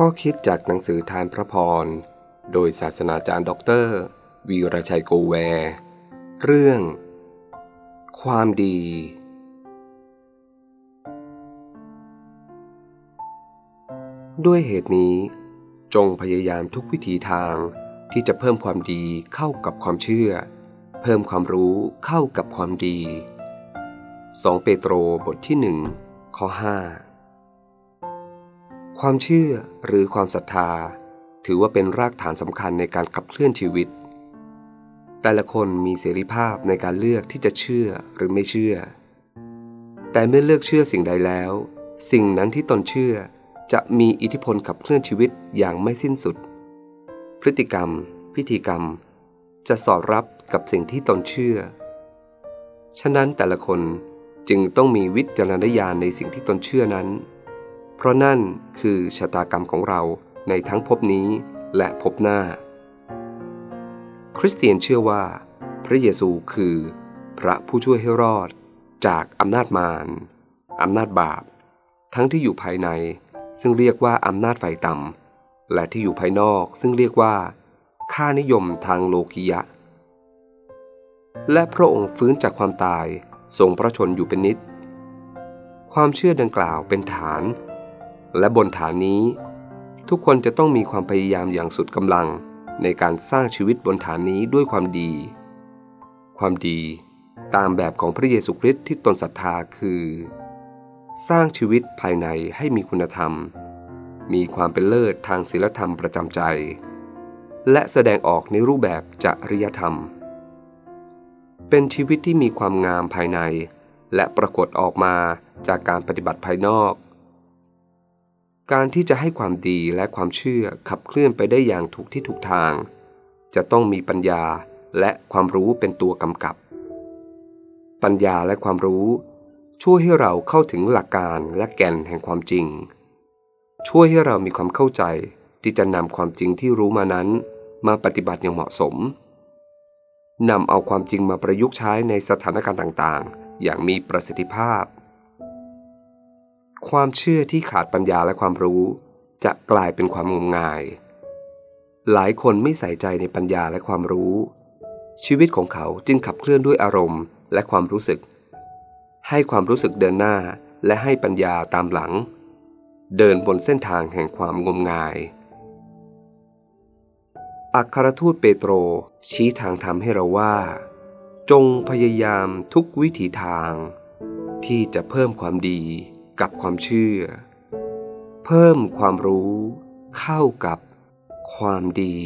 ข้อคิดจากหนังสือธารพระพร โดยศาสนาจารย์ด็อกเตอร์ วีรชัยโกแวร์เรื่อง ความดี ด้วยเหตุนี้ จงพยายามทุกวิถีทางที่จะเพิ่มความดีเข้ากับความเชื่อ เพิ่มความรู้เข้ากับความดี 2 เปโตรบทที่หนึ่งข้อ 5 ความเชื่อหรือความศรัทธา ถือว่าเป็นรากฐานสำคัญในการขับเคลื่อนชีวิต แต่ละคนมีเสรีภาพในการเลือกที่จะเชื่อหรือไม่เชื่อ แต่เมื่อเลือกเชื่อสิ่งใดแล้ว สิ่งนั้นที่ตนเชื่อจะมีอิทธิพลขับเคลื่อนชีวิตอย่างไม่สิ้นสุด พฤติกรรม พิธีกรรม จะสอดรับกับสิ่งที่ตนเชื่อ ฉะนั้นแต่ละคนจึงต้องมีวิจารณญาณในสิ่งที่ตนเชื่อนั้น เพราะนั่นคือชะตากรรมของเราในทั้งภพนี้และภพหน้า คริสเตียนเชื่อว่า พระเยซูคือ พระผู้ช่วยให้รอด จากอำนาจมารอำนาจบาป ทั้งที่อยู่ภายใน ซึ่งเรียกว่าอำนาจไฟต่ำและที่อยู่ภายนอกซึ่งเรียกว่า ค่านิยมทางโลกียะ และพระองค์ฟื้นจากความตายทรงพระชนอยู่เป็นนิด ความเชื่อดังกล่าวเป็นฐาน และบนฐานนี้ ทุกคนจะต้องมีความพยายามอย่างสุดกำลังในการสร้างชีวิตบนฐานนี้ด้วยความดี ความดีตามแบบของพระเยซูคริสต์ที่ตนศรัทธาคือ สร้างชีวิตภายในให้มีคุณธรรม มีความเป็นเลิศทางศีลธรรมประจำใจ และแสดงออกในรูปแบบจริยธรรม เป็นชีวิตที่มีความงามภายใน และปรากฏออกมาจากการปฏิบัติภายนอก การที่จะให้ความดีและความเชื่อขับเคลื่อนไปได้อย่างถูกที่ถูกทาง จะต้องมีปัญญาและความรู้เป็นตัวกำกับ ปัญญาและความรู้ช่วยให้เราเข้าถึงหลักการและแก่นแห่งความจริง ช่วยให้เรามีความเข้าใจที่จะนำความจริงที่รู้มานั้น มาปฏิบัติอย่างเหมาะสมนำเอาความจริงมาประยุกต์ใช้ในสถานการณ์ต่างๆ อย่างมีประสิทธิภาพ ความเชื่อที่ขาดปัญญาและความรู้ จะกลายเป็นความงมงาย หลายคนไม่ใส่ใจในปัญญาและความรู้ ชีวิตของเขาจึงขับเคลื่อนด้วยอารมณ์และความรู้สึก ให้ความรู้สึกเดินหน้าและให้ปัญญาตามหลัง เดินบนเส้นทางแห่งความงมงาย อัครทูตเปโตรชี้ทางทำให้เราว่า จงพยายามทุกวิถีทาง ที่จะเพิ่มความดี กับความเชื่อ เพิ่มความรู้เข้ากับความดี